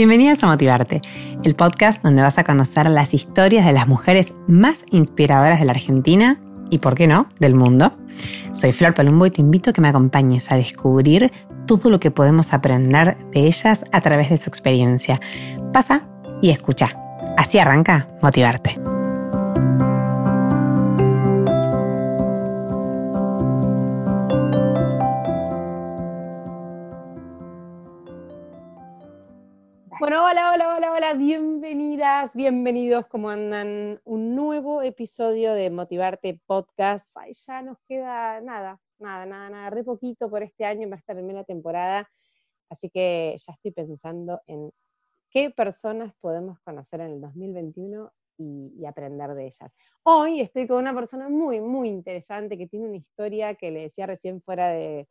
Bienvenidas a Motivarte, el podcast donde vas a conocer las historias de las mujeres más inspiradoras de la Argentina y, por qué no, del mundo. Soy Flor Palumbo y te invito a que me acompañes a descubrir todo lo que podemos aprender de ellas a través de su experiencia. Pasa y escucha. Así arranca Motivarte. Bienvenidas, bienvenidos, ¿cómo andan? Un nuevo episodio de Motivarte Podcast. Ay, ya nos queda nada, nada, nada, nada, re poquito por este año, va a estar en la temporada, así que ya estoy pensando en qué personas podemos conocer en el 2021 y, y, aprender de ellas. Hoy estoy con una persona muy, muy interesante que tiene una historia que le decía recién fuera de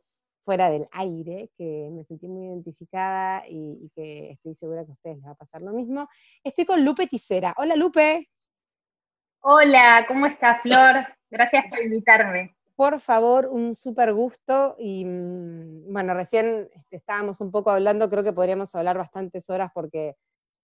fuera del aire, que me sentí muy identificada y, que estoy segura que a ustedes les va a pasar lo mismo. Estoy con Lupe Ticera. Hola Lupe. Hola, ¿cómo estás Flor? Gracias por invitarme. Por favor, un súper gusto y mm, bueno, recién este, estábamos un poco hablando, creo que podríamos hablar bastantes horas porque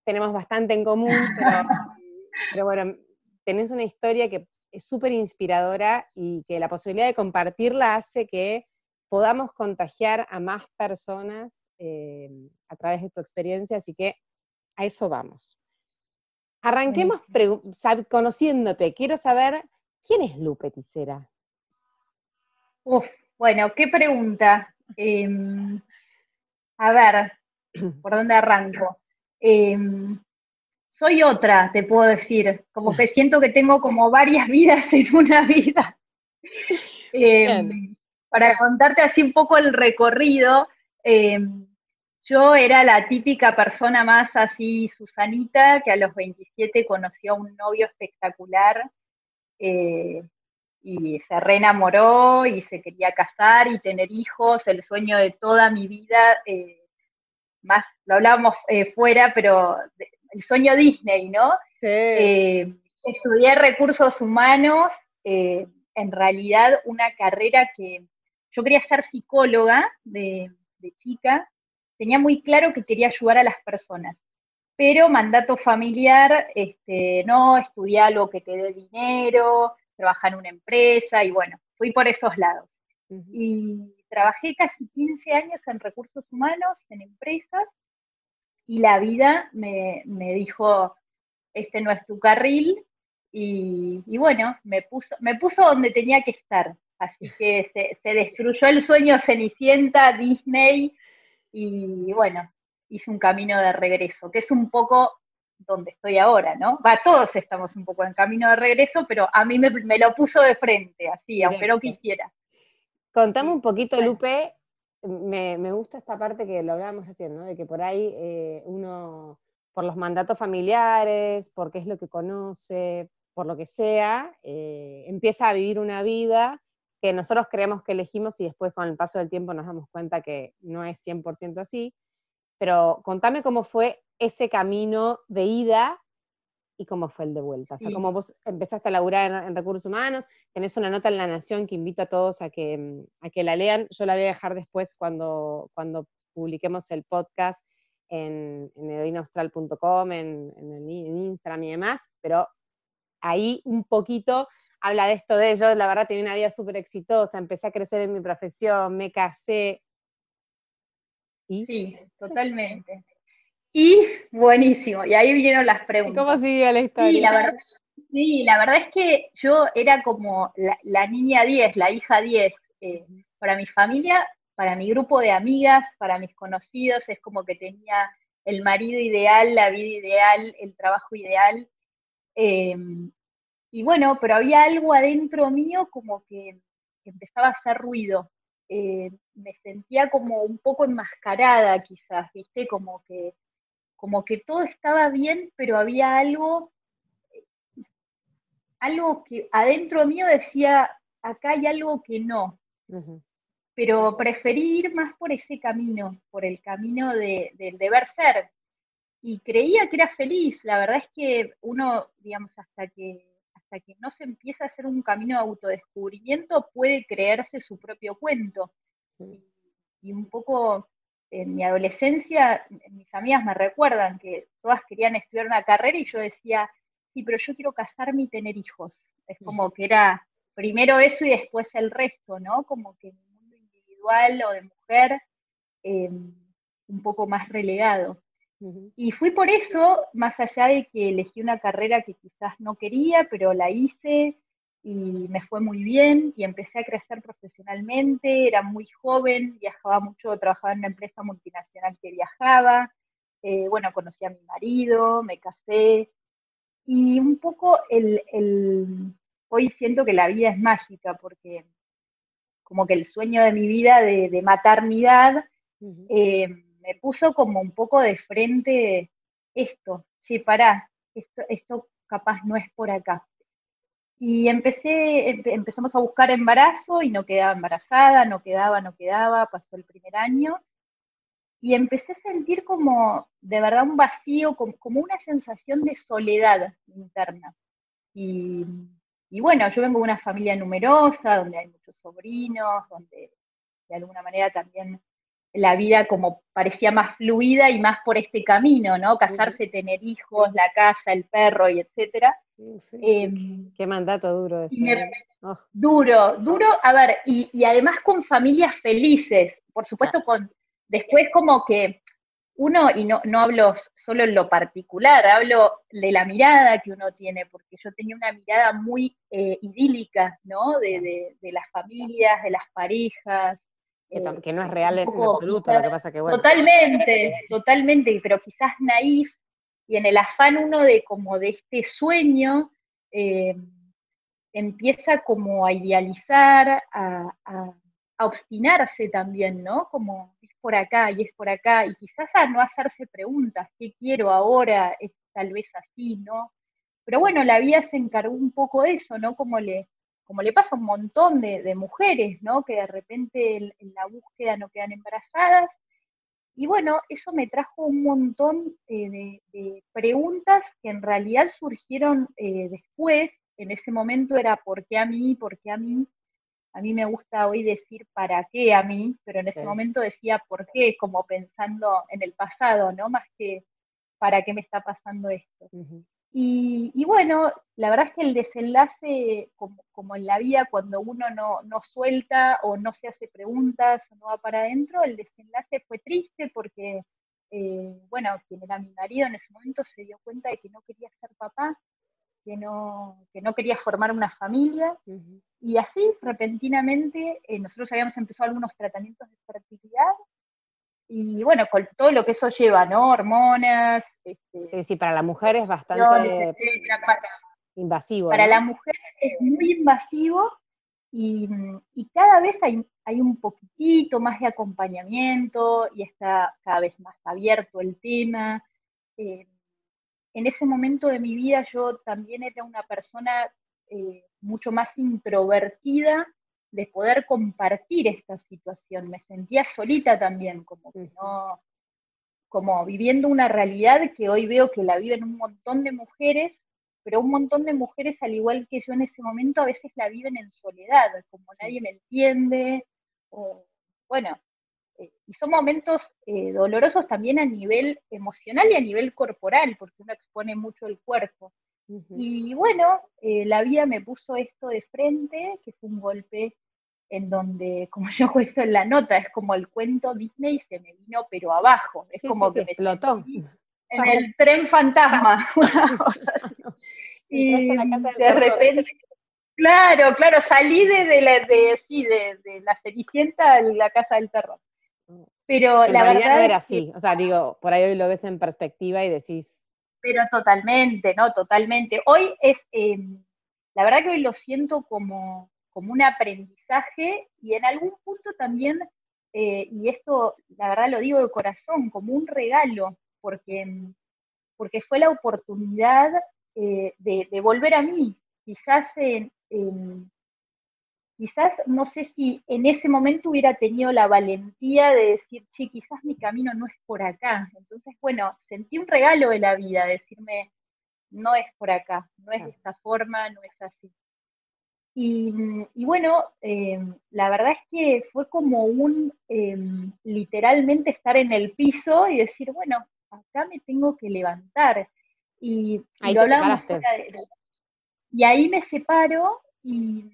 tenemos bastante en común, pero, pero bueno, tenés una historia que es súper inspiradora y que la posibilidad de compartirla hace que podamos contagiar a más personas eh, a través de tu experiencia, así que a eso vamos. Arranquemos conociéndote. Quiero saber, ¿quién es Lupe Ticera? Uf, bueno, qué pregunta. Em, a ver, ¿por dónde arranco? Em, soy otra, te puedo decir. Como que siento que tengo como varias vidas en una vida. para contarte así un poco el recorrido, eh, yo era la típica persona más así, Susanita, que a los 27 conoció a un novio espectacular eh, y se reenamoró y se quería casar y tener hijos, el sueño de toda mi vida, eh, más lo hablábamos fuera, pero el sueño Disney, ¿no? estudié recursos humanos, en realidad una carrera que yo quería ser psicóloga de, chica, tenía muy claro que quería ayudar a las personas, pero mandato familiar, este, no, estudiar algo que te dé dinero, trabajar en una empresa, y bueno, fui por esos lados. Y trabajé casi 15 años en recursos humanos, en empresas, y la vida me, dijo, este no es tu carril, y, y, bueno, me puso, me puso donde tenía que estar. Así que se, destruyó el sueño Cenicienta, Disney, y bueno, hice un camino de regreso, que es un poco donde estoy ahora, ¿no? Va, todos estamos un poco en camino de regreso, pero a mí me, lo puso de frente, así, aunque no quisiera. Contame un poquito, Lupe, me, gusta esta parte que lo hablábamos recién, ¿no? De que por ahí eh, uno, por los mandatos familiares, porque es lo que conoce, por lo que sea, eh, empieza a vivir una vida que nosotros creemos que elegimos y después con el paso del tiempo nos damos cuenta que no es 100% así. Pero contame cómo fue ese camino de ida y cómo fue el de vuelta. O sea, cómo vos empezaste a laburar en, recursos humanos, tenés una nota en La Nación que invita a todos a que, a que la lean. Yo la voy a dejar después cuando, cuando publiquemos el podcast en, en en, en, en Instagram y demás, pero ahí un poquito habla de esto de ellos, la verdad tenía una vida súper exitosa, empecé a crecer en mi profesión, me casé. Sí, totalmente. Y buenísimo, y ahí vinieron las preguntas. ¿Cómo sigue la historia? Sí, la verdad, sí, la verdad es que yo era como la, niña 10, la hija 10. Eh, para mi familia, para mi grupo de amigas, para mis conocidos, es como que tenía el marido ideal, la vida ideal, el trabajo ideal. Eh, y bueno, pero había algo adentro mío como que, empezaba a hacer ruido. Eh, me sentía como un poco enmascarada quizás, ¿viste? Como que, como que todo estaba bien, pero había algo, algo que adentro mío decía, acá hay algo que no. Pero preferí ir más por ese camino, por el camino de, del deber ser. Y creía que era feliz. La verdad es que uno, digamos, hasta que hasta que no se empieza a hacer un camino de autodescubrimiento, puede creerse su propio cuento. Y, un poco en mi adolescencia, mis amigas me recuerdan que todas querían estudiar una carrera y yo decía, sí, pero yo quiero casarme y tener hijos. Es como que era primero eso y después el resto, ¿no? Como que mi mundo individual o de mujer eh, un poco más relegado. Y fui por eso, más allá de que elegí una carrera que quizás no quería, pero la hice y me fue muy bien y empecé a crecer profesionalmente, era muy joven, viajaba mucho, trabajaba en una empresa multinacional que viajaba, eh, bueno, conocí a mi marido, me casé. Y un poco el, hoy siento que la vida es mágica porque como que el sueño de mi vida de, maternidad eh, me puso como un poco de frente esto, sí, pará, esto, esto capaz no es por acá. Y empecé, empezamos a buscar embarazo y no quedaba embarazada, no quedaba, no quedaba, pasó el primer año. Y empecé a sentir como de verdad un vacío, como, una sensación de soledad interna. Y, y, bueno, yo vengo de una familia numerosa, donde hay muchos sobrinos, donde de alguna manera también la vida como parecía más fluida y más por este camino, ¿no? Casarse, tener hijos, la casa, el perro y etcétera. Em, qué mandato duro ese. ¿eh? Oh. Duro, duro, a ver, y, además con familias felices, por supuesto con, después como que uno, y no, no hablo solo en lo particular, hablo de la mirada que uno tiene, porque yo tenía una mirada muy eh, idílica, ¿no? De, de, las familias, de las parejas, que, eh, no es real en absoluto, lo que pasa que bueno. Totalmente, totalmente, pero quizás naif, y en el afán uno de como de este sueño, eh, empieza como a idealizar, a, obstinarse también, ¿no? Como es por acá y es por acá, y quizás a no hacerse preguntas, ¿qué quiero ahora? Es tal vez así, ¿no? Pero bueno, la vida se encargó un poco de eso, ¿no? Como le, como le pasa a un montón de, mujeres, ¿no? Que de repente en, la búsqueda no quedan embarazadas. Y bueno, eso me trajo un montón eh, de, preguntas que en realidad surgieron eh, después. En ese momento era ¿por qué a mí? ¿Por qué a mí? A mí me gusta hoy decir ¿para qué a mí? Pero en ese momento decía ¿por qué? Como pensando en el pasado, ¿no? Más que ¿para qué me está pasando esto? Y, bueno, la verdad es que el desenlace, como, en la vida, cuando uno no, suelta o no se hace preguntas o no va para adentro, el desenlace fue triste porque, eh, bueno, quien era mi marido en ese momento se dio cuenta de que no quería ser papá, que no, que no quería formar una familia. Y así, repentinamente, eh, nosotros habíamos empezado algunos tratamientos de fertilidad y bueno, con todo lo que eso lleva, ¿no? Hormonas. Este, sí, sí, para la mujer es bastante invasivo. Para la mujer es muy invasivo y, cada vez hay, hay, un poquitito más de acompañamiento y está cada vez más abierto el tema. Eh, en ese momento de mi vida yo también era una persona eh, mucho más introvertida de poder compartir esta situación. Me sentía solita también, como que no, como viviendo una realidad que hoy veo que la viven un montón de mujeres, pero un montón de mujeres, al igual que yo en ese momento, a veces la viven en soledad, como nadie me entiende, o bueno, eh, y son momentos eh, dolorosos también a nivel emocional y a nivel corporal, porque uno expone mucho el cuerpo. Y bueno, eh, la vida me puso esto de frente, que fue un golpe en donde, como yo cuento en la nota, es como el cuento Disney se me vino pero abajo, es como que me explotó. En el tren fantasma, y de repente, claro, claro, salí de, la, de, sí, de, de la Cenicienta a la Casa del Terror. Pero la verdad no era así, o sea, digo, por ahí hoy lo ves en perspectiva y decís... Pero totalmente, ¿no? Totalmente. Hoy es, em, la verdad que hoy lo siento como, como un aprendizaje y en algún punto también, eh, y esto la verdad lo digo de corazón, como un regalo, porque, porque fue la oportunidad eh, de, volver a mí. Quizás, quizás no sé si en ese momento hubiera tenido la valentía de decir, che, quizás mi camino no es por acá. Entonces, bueno, sentí un regalo de la vida, decirme, no es por acá, no es de esta forma, no es así. Y, bueno, eh, la verdad es que fue como un em, literalmente estar en el piso y decir, bueno, acá me tengo que levantar. Y, ahí y ahí me separo y,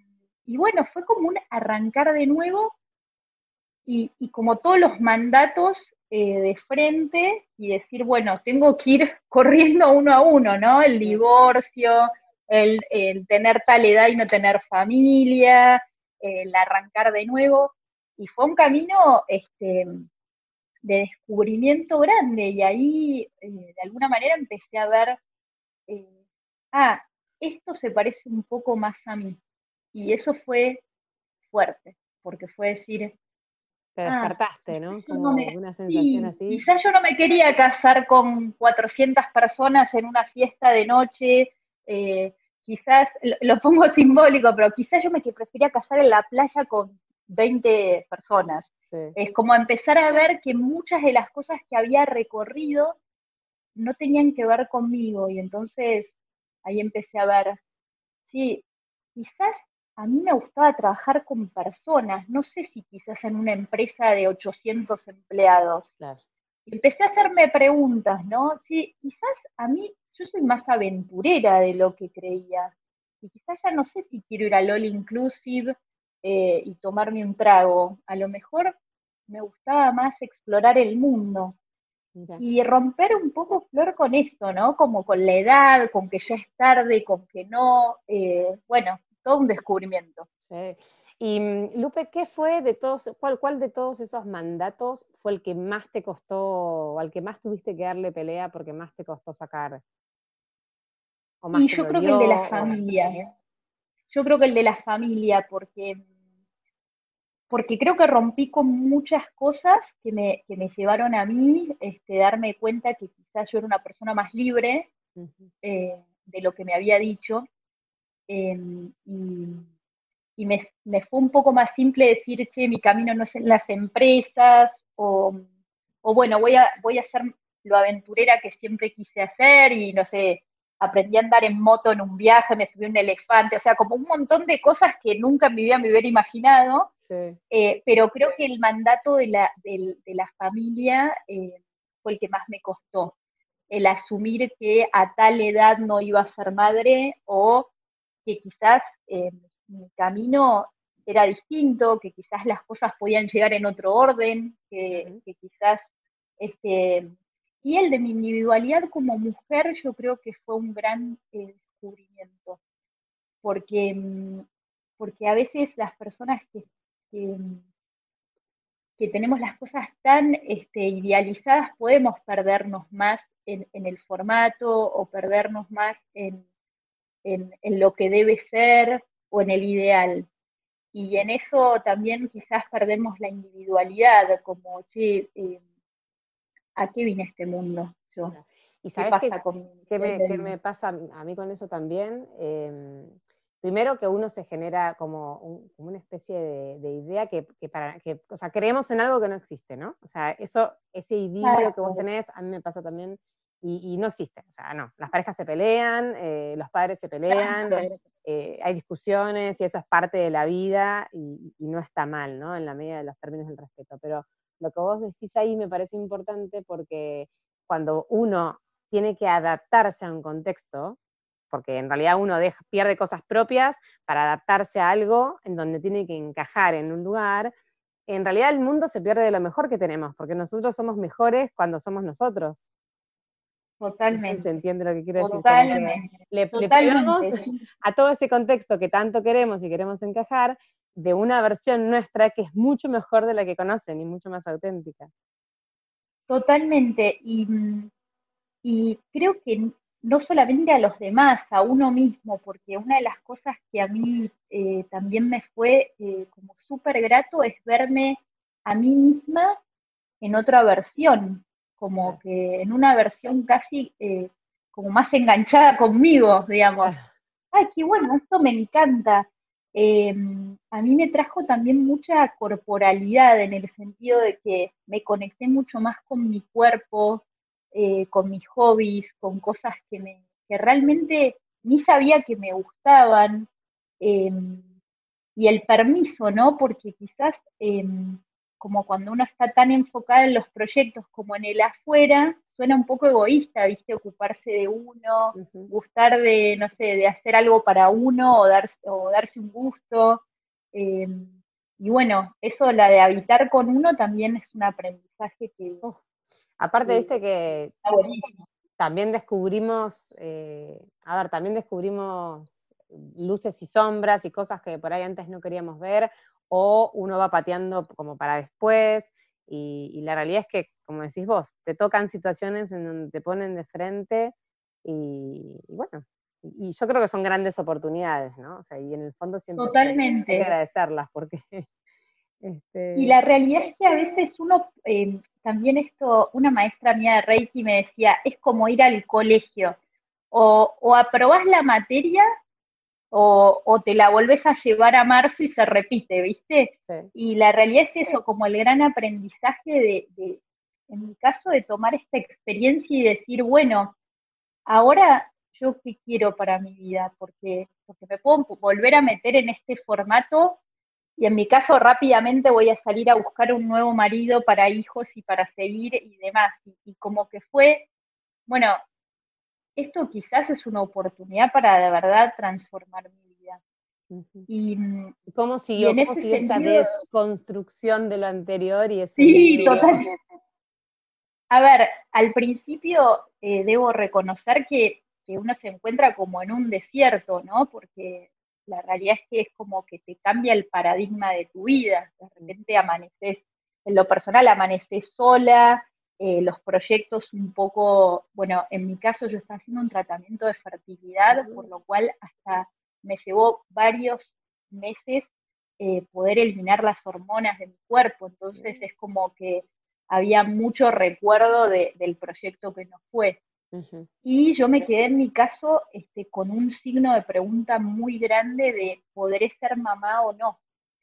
bueno, fue como un arrancar de nuevo y, como todos los mandatos eh, de frente y decir, bueno, tengo que ir corriendo uno a uno, ¿no? El divorcio, el, tener tal edad y no tener familia, el arrancar de nuevo. Y fue un camino este, de descubrimiento grande y ahí eh, de alguna manera empecé a ver, eh, ah, esto se parece un poco más a mí. Y eso fue fuerte, porque fue decir... Te ah, despertaste, ¿no? Como una sensación así. Quizás yo no me quería casar con 400 personas en una fiesta de noche, eh, quizás, lo, pongo simbólico, pero quizás yo me prefería casar en la playa con 20 personas. Es como empezar a ver que muchas de las cosas que había recorrido no tenían que ver conmigo y entonces ahí empecé a ver, sí, quizás a mí me gustaba trabajar con personas, no sé si quizás en una empresa de 800 empleados. empecé a hacerme preguntas, ¿no? Sí, quizás a mí, yo soy más aventurera de lo que creía. Y quizás ya no sé si quiero ir al All Inclusive eh, y tomarme un trago. A lo mejor me gustaba más explorar el mundo. Y romper un poco flor con esto, ¿no? Como con la edad, con que ya es tarde, con que no. Eh, bueno, todo un descubrimiento. Y mm, Lupe, ¿qué fue de todos, cuál, cuál de todos esos mandatos fue el que más te costó, o al que más tuviste que darle pelea porque más te costó sacar? y yo creo que el de la familia. Yo creo que el de la familia, porque porque creo que rompí con muchas cosas que me, llevaron a mí este, darme cuenta que quizás yo era una persona más libre eh, de lo que me había dicho. Em, y, me, fue un poco más simple decir, che, mi camino no es en las empresas, o, bueno, voy a, voy a hacer lo aventurera que siempre quise hacer y no sé, aprendí a andar en moto en un viaje, me subí un elefante, o sea, como un montón de cosas que nunca en mi vida me hubiera imaginado eh, pero creo que el mandato de la, familia eh, fue el que más me costó. El asumir que a tal edad no iba a ser madre o que quizás eh, mi camino era distinto, que quizás las cosas podían llegar en otro orden, que, quizás este, y el de mi individualidad como mujer yo creo que fue un gran descubrimiento, porque, mm, porque a veces las personas que que, tenemos las cosas tan este, idealizadas, podemos perdernos más en, el formato o perdernos más en, lo que debe ser o en el ideal. Y en eso también quizás perdemos la individualidad, como, che, eh, ¿a qué vine este mundo yo? ¿Y sabes qué, pasa qué, me, pasa a mí con eso también? Em, primero que uno se genera como, una especie de, idea que, para, que, o sea, creemos en algo que no existe, ¿no? O sea, eso, ese idilio que vos tenés, a mí me pasa también, y, no existe, o sea, no, las parejas se pelean, eh, los padres se pelean, eh, hay discusiones y eso es parte de la vida y, no está mal, ¿no? En la medida de los términos del respeto, pero lo que vos decís ahí me parece importante porque cuando uno tiene que adaptarse a un contexto, porque en realidad uno pierde cosas propias para adaptarse a algo en donde tiene que encajar en un lugar, en realidad el mundo se pierde de lo mejor que tenemos, porque nosotros somos mejores cuando somos nosotros. Totalmente. ¿Se entiende lo que quiero decir? Totalmente. Le, le a todo ese contexto que tanto queremos y queremos encajar de una versión nuestra que es mucho mejor de la que conocen y mucho más auténtica. Totalmente. Y, y creo que no solamente a los demás, a uno mismo, porque una de las cosas que a mí eh, también me fue eh, como súper grato es verme a mí misma en otra versión, como que en una versión casi eh, como más enganchada conmigo, digamos. Ay, qué bueno, esto me encanta. Em, a mí me trajo también mucha corporalidad en el sentido de que me conecté mucho más con mi cuerpo, eh, con mis hobbies, con cosas que, me, realmente ni sabía que me gustaban. Em, y el permiso, ¿no? Porque quizás em, como cuando uno está tan enfocado en los proyectos como en el afuera, suena un poco egoísta, ¿viste? Ocuparse de uno, gustar de, no sé, de hacer algo para uno o, dar, o darse un gusto. Em, y bueno, eso, la de habitar con uno también es un aprendizaje que... aparte, viste que también descubrimos, eh, a ver, también descubrimos luces y sombras y cosas que por ahí antes no queríamos ver, o uno va pateando como para después, y, la realidad es que, como decís vos, te tocan situaciones en donde te ponen de frente y, bueno, y yo creo que son grandes oportunidades, ¿no? O sea, y en el fondo siempre Totalmente. hay que agradecerlas porque... Este y la realidad es que a veces uno, eh, también esto, una maestra mía de Reiki me decía, es como ir al colegio, o, o aprobás la materia o, te la volvés a llevar a marzo y se repite, ¿viste? Y la realidad es eso, como el gran aprendizaje de, en mi caso, de tomar esta experiencia y decir, bueno, ahora yo qué quiero para mi vida, porque, porque me puedo volver a meter en este formato y en mi caso rápidamente voy a salir a buscar un nuevo marido para hijos y para seguir y demás. y como que fue, bueno, esto quizás es una oportunidad para de verdad transformar mi vida. y, mm, ¿Cómo siguió, ¿cómo siguió esa desconstrucción de lo anterior y ese Sí, totalmente. A ver, al principio eh, debo reconocer que, que, uno se encuentra como en un desierto, ¿no? Porque la realidad es que es como que te cambia el paradigma de tu vida. De repente amaneces, en lo personal amaneces sola, eh, los proyectos un poco, bueno, en mi caso yo estaba haciendo un tratamiento de fertilidad, por lo cual hasta me llevó varios meses eh, poder eliminar las hormonas de mi cuerpo, entonces es como que había mucho recuerdo del proyecto que no fue. Y yo me quedé en mi caso este, con un signo de pregunta muy grande de ¿podré ser mamá o no?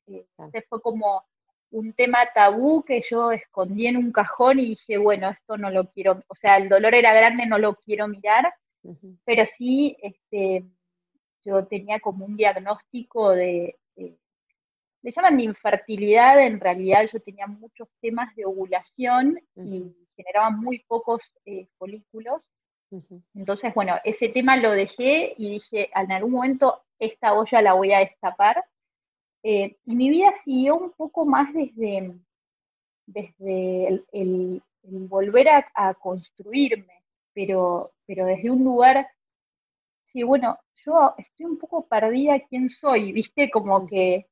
Eh, entonces fue como un tema tabú que yo escondí en un cajón y dije, bueno, esto no lo quiero, o sea, el dolor era grande, no lo quiero mirar, pero sí, este, yo tenía como un diagnóstico de, le llaman de infertilidad, en realidad yo tenía muchos temas de ovulación y generaba muy pocos eh, folículos. Entonces, bueno, ese tema lo dejé y dije, en algún momento esta olla la voy a destapar eh, y mi vida siguió un poco más desde, desde el, volver a, construirme, pero, pero desde un lugar, sí, bueno, yo estoy un poco perdida quién soy, viste, como que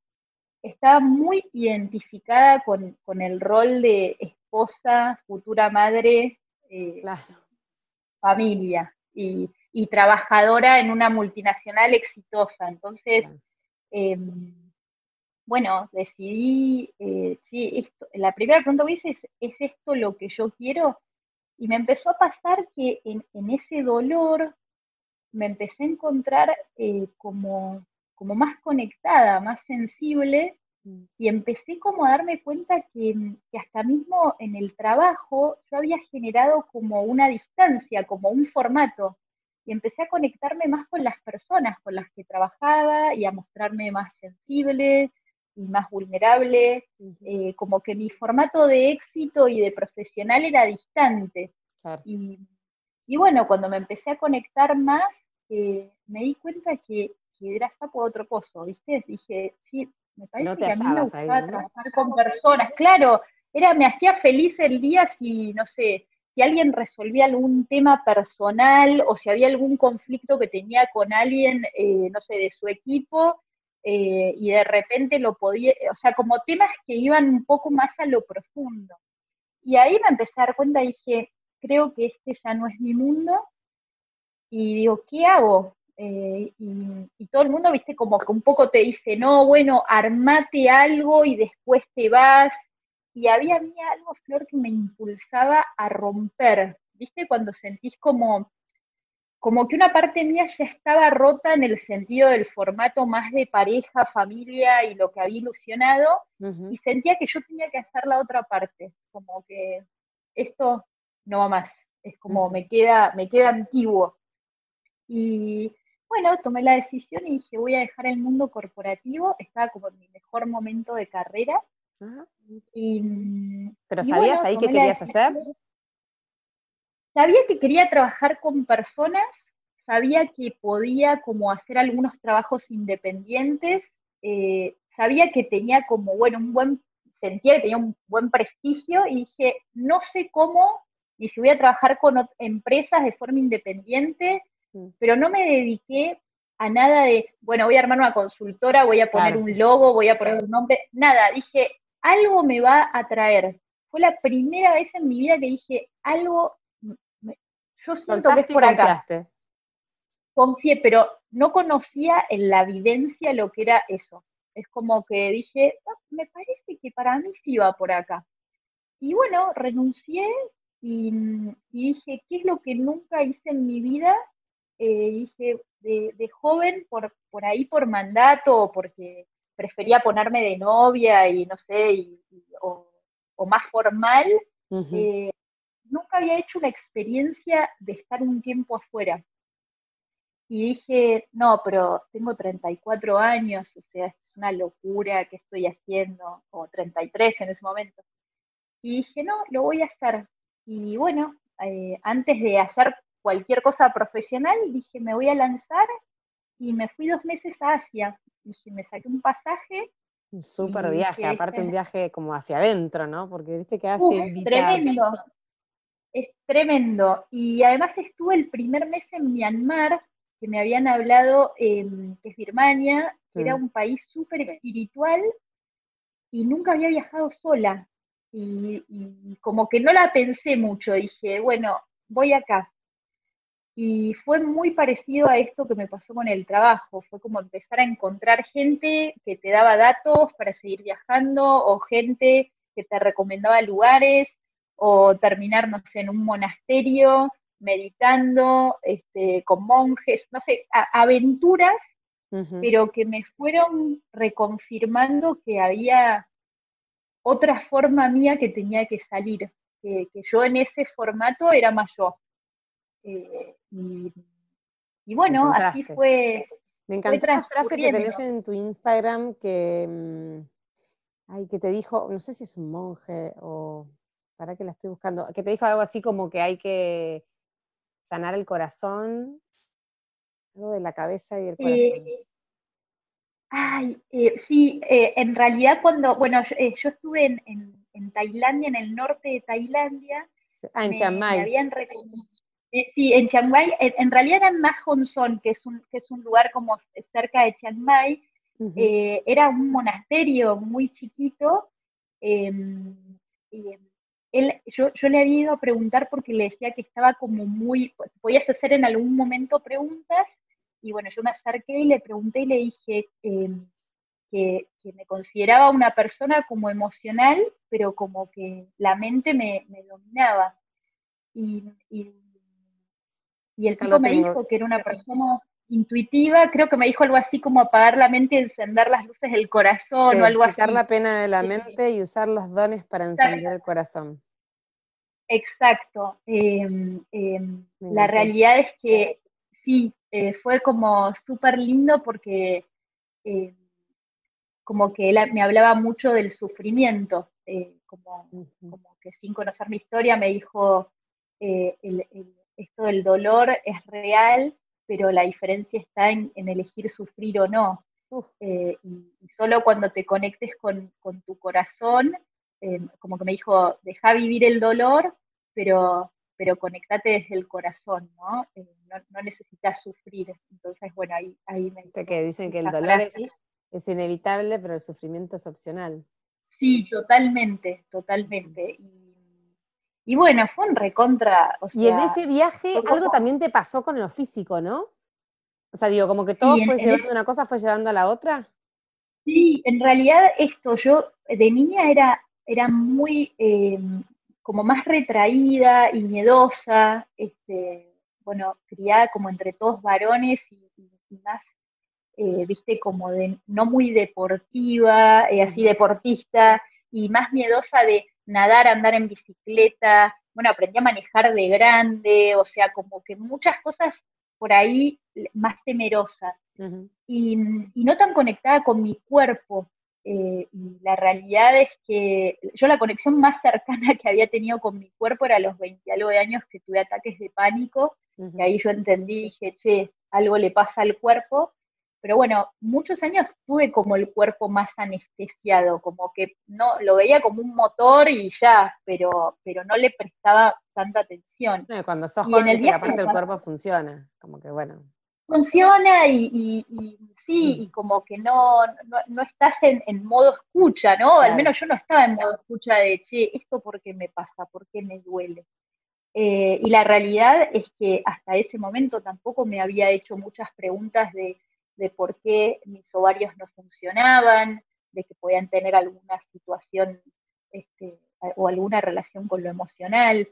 estaba muy identificada con, el rol de esposa, futura madre, eh, familia y, trabajadora en una multinacional exitosa. Entonces, em, bueno, decidí, eh, sí, esto, la primera pregunta que hice es, ¿es esto lo que yo quiero? Y me empezó a pasar que en, ese dolor me empecé a encontrar eh, como, como más conectada, más sensible, mm. y empecé como a darme cuenta que, que, hasta mismo en el trabajo yo había generado como una distancia, como un formato, y empecé a conectarme más con las personas con las que trabajaba y a mostrarme más sensible, y más vulnerable, eh, como que mi formato de éxito y de profesional era distante. Y, bueno, cuando me empecé a conectar más, eh, me di cuenta que, que era por otro pozo, ¿viste? Dije, sí, me parece que a mí me gustaba trabajar con personas. Claro, era, me hacía feliz el día si, no sé, si alguien resolvía algún tema personal o si había algún conflicto que tenía con alguien, eh, no sé, de su equipo, eh, y de repente lo podía, o sea, como temas que iban un poco más a lo profundo. Y ahí me empecé a dar cuenta y dije, creo que este ya no es mi mundo, y digo, ¿qué hago? Eh, y, todo el mundo, viste, como que un poco te dice, no, bueno, armate algo y después te vas. Y había a mí algo, Flor, que me impulsaba a romper, viste, cuando sentís como como que una parte mía ya estaba rota en el sentido del formato más de pareja, familia y lo que había ilusionado, y sentía que yo tenía que hacer la otra parte, como que esto no va más, es como me queda, me queda antiguo. Y, bueno, tomé la decisión y dije, voy a dejar el mundo corporativo, estaba como en mi mejor momento de carrera. ¿Pero sabías ahí qué querías hacer? Sabía que quería trabajar con personas, sabía que podía como hacer algunos trabajos independientes, eh, sabía que tenía como, bueno, un buen, sentía que tenía un buen prestigio y dije, no sé cómo, ni si voy a trabajar con empresas de forma independiente, mm. pero no me dediqué a nada de, bueno, voy a armar una consultora, voy a poner un logo, voy a poner un nombre, nada, dije, algo me va a traer. Fue la primera vez en mi vida que dije, algo yo siento que es por acá. Confié, pero no conocía en la evidencia lo que era eso. Es como que dije, ah, me parece que para mí sí iba por acá. Y bueno, renuncié y, dije, ¿qué es lo que nunca hice en mi vida? Eh, dije, de, joven, por, por ahí por mandato, o porque prefería ponerme de novia y no sé, o, más formal, nunca había hecho una experiencia de estar un tiempo afuera. Y dije, no, pero tengo 34 años, o sea, es una locura que estoy haciendo, o 33 en ese momento. Y dije, no, lo voy a hacer. Y bueno, eh, antes de hacer cualquier cosa profesional, dije, me voy a lanzar y me fui dos meses a Asia. Dije, me saqué un pasaje. Un súper viaje, aparte un viaje como hacia adentro, ¿no? Porque viste que Asia es tremendo es tremendo. Y además estuve el primer mes en Myanmar, que me habían hablado, que es Birmania, que era mm. un país súper espiritual, y nunca había viajado sola. Y, como que no la pensé mucho, dije, bueno, voy acá. Y fue muy parecido a esto que me pasó con el trabajo, fue como empezar a encontrar gente que te daba datos para seguir viajando o gente que te recomendaba lugares o terminar, no sé, en un monasterio, meditando, este, con monjes, no sé, aventuras, pero que me fueron reconfirmando que había otra forma mía que tenía que salir, que, yo en ese formato era más yo. Eh, y, bueno, así fue. Me encantó la frase que tenés en tu Instagram que, mm, ay, que te dijo, no sé si es un monje o para que la estoy buscando, que te dijo algo así como que hay que sanar el corazón, algo de la cabeza y el corazón. ay, eh, sí, eh, en realidad cuando, bueno, yo, eh, estuve en, Tailandia, en el norte de Tailandia. Ah, en Chiang Mai. sí, en Chiang Mai, en, realidad era en Mahonson, que es un, que es un lugar como cerca de Chiang Mai, era un monasterio muy chiquito, em, yo, le había ido a preguntar porque le decía que estaba como muy, podías hacer en algún momento preguntas, y bueno, yo me acerqué y le pregunté y le dije em, que, me consideraba una persona como emocional, pero como que la mente me, dominaba. Y, y, el tipo me dijo que era una persona intuitiva, creo que me dijo algo así como apagar la mente y encender las luces del corazón o algo así. Quitar la pena de la mente y usar los dones para encender el corazón. Exacto. Em, em, la realidad es que sí, eh, fue como súper lindo porque eh, como que él me hablaba mucho del sufrimiento, eh, como, que sin conocer mi historia me dijo, esto del dolor es real, pero la diferencia está en, elegir sufrir o no. y, solo cuando te conectes con, con tu corazón eh, como que me dijo, deja vivir el dolor, pero, pero conectate desde el corazón, ¿no? Eh, no, necesitas sufrir. Entonces, bueno, ahí, ahí me... Que dicen que el dolor es, inevitable, pero el sufrimiento es opcional. Sí, totalmente, totalmente. Y, bueno, fue un recontra. y en ese viaje algo también te pasó con lo físico, ¿no? O sea, digo, como que todo fue llevando una cosa, fue llevando a la otra. Sí, en realidad esto, yo de niña era era muy eh, como más retraída y miedosa, este, bueno, criada como entre todos varones y, más, eh, viste, como de no muy deportiva, eh, así deportista, y más miedosa de nadar, andar en bicicleta, bueno, aprendí a manejar de grande, o sea, como que muchas cosas por ahí más temerosa y, no tan conectada con mi cuerpo. Eh, y la realidad es que yo la conexión más cercana que había tenido con mi cuerpo era a los 20 algo de años que tuve ataques de pánico, y ahí yo entendí, dije, che, algo le pasa al cuerpo, pero bueno, muchos años tuve como el cuerpo más anestesiado, como que no lo veía como un motor y ya, pero, pero no le prestaba tanta atención. cuando sos joven, en el cuerpo funciona, como que bueno. Funciona y, sí, mm. y como que no, no, estás en, modo escucha, ¿no? Al menos yo no estaba en modo escucha de, che, ¿esto por qué me pasa? ¿Por qué me duele? Eh, y la realidad es que hasta ese momento tampoco me había hecho muchas preguntas de de por qué mis ovarios no funcionaban, de que podían tener alguna situación este, o alguna relación con lo emocional.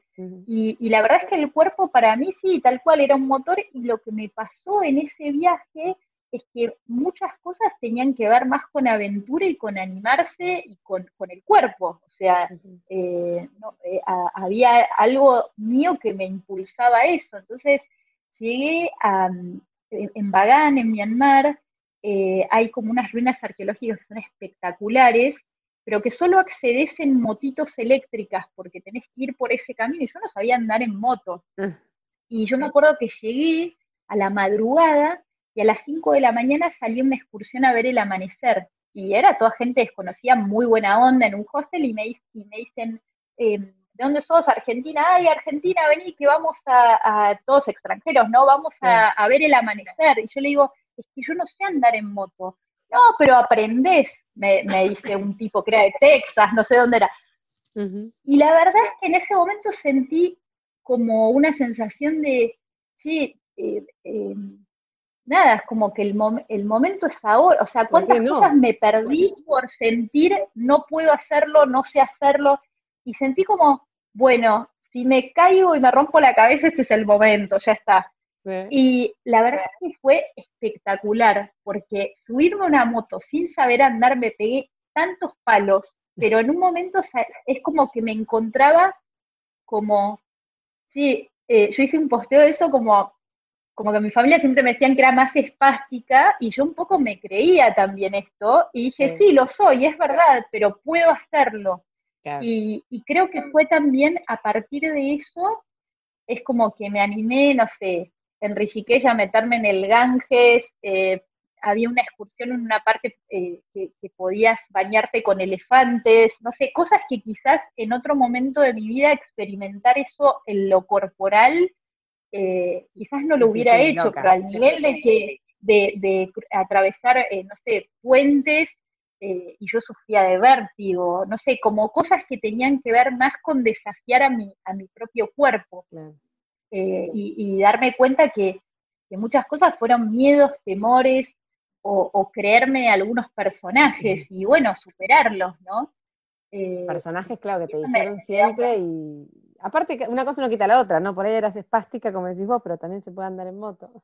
y, la verdad es que el cuerpo para mí sí, tal cual era un motor y lo que me pasó en ese viaje es que muchas cosas tenían que ver más con aventura y con animarse y con, el cuerpo. O sea, eh, eh, había algo mío que me impulsaba a eso. Entonces llegué a, en Bagán, en Myanmar, eh, hay como unas ruinas arqueológicas que son espectaculares, pero que solo accedes en motitos eléctricas porque tenés que ir por ese camino y yo no sabía andar en moto. Ah. Y yo me acuerdo que llegué a la madrugada y a las 5 de la mañana salí a una excursión a ver el amanecer. Y era toda gente desconocida, muy buena onda en un hostel y me, y me dicen, em, ¿de dónde sos? Argentina, ay, Argentina, vení, que vamos a, todos extranjeros, ¿no? Vamos a, ver el amanecer. Y yo le digo, es que yo no sé andar en moto. No, pero aprendés, me, dice un tipo que era de Texas, no sé dónde era. Y la verdad es que en ese momento sentí como una sensación de, sí, eh, eh, nada, es como que el, el, momento es ahora, o sea, cuántas cosas me perdí por sentir, no puedo hacerlo, no sé hacerlo, y sentí como, bueno, si me caigo y me rompo la cabeza, este es el momento, ya está. Y la verdad es que fue espectacular, porque subirme a una moto sin saber andar me pegué tantos palos, pero en un momento es como que me encontraba como, sí, eh, yo hice un posteo de eso como, como que mi familia siempre me decían que era más espástica y yo un poco me creía también esto y dije, sí. Lo soy, es verdad, pero puedo hacerlo. Y, creo que fue también a partir de eso, es como que me animé, no sé, en Rishikesh a meterme en el Ganges, eh, había una excursión en una parte eh, que, podías bañarte con elefantes, no sé, cosas que quizás en otro momento de mi vida experimentar eso en lo corporal, eh, quizás no lo hubiera hecho, pero al nivel de que de, de atravesar, no sé, puentes eh, y yo sufría de vértigo, no sé, como cosas que tenían que ver más con desafiar a mi, a mi propio cuerpo eh, y, darme cuenta que, muchas cosas fueron miedos, temores o, creerme algunos personajes y bueno, superarlos, ¿no? Eh, personajes, claro, que te dijeron siempre y aparte una cosa no quita la otra, ¿no? Por ahí eras espástica, como decís vos, pero también se puede andar en moto.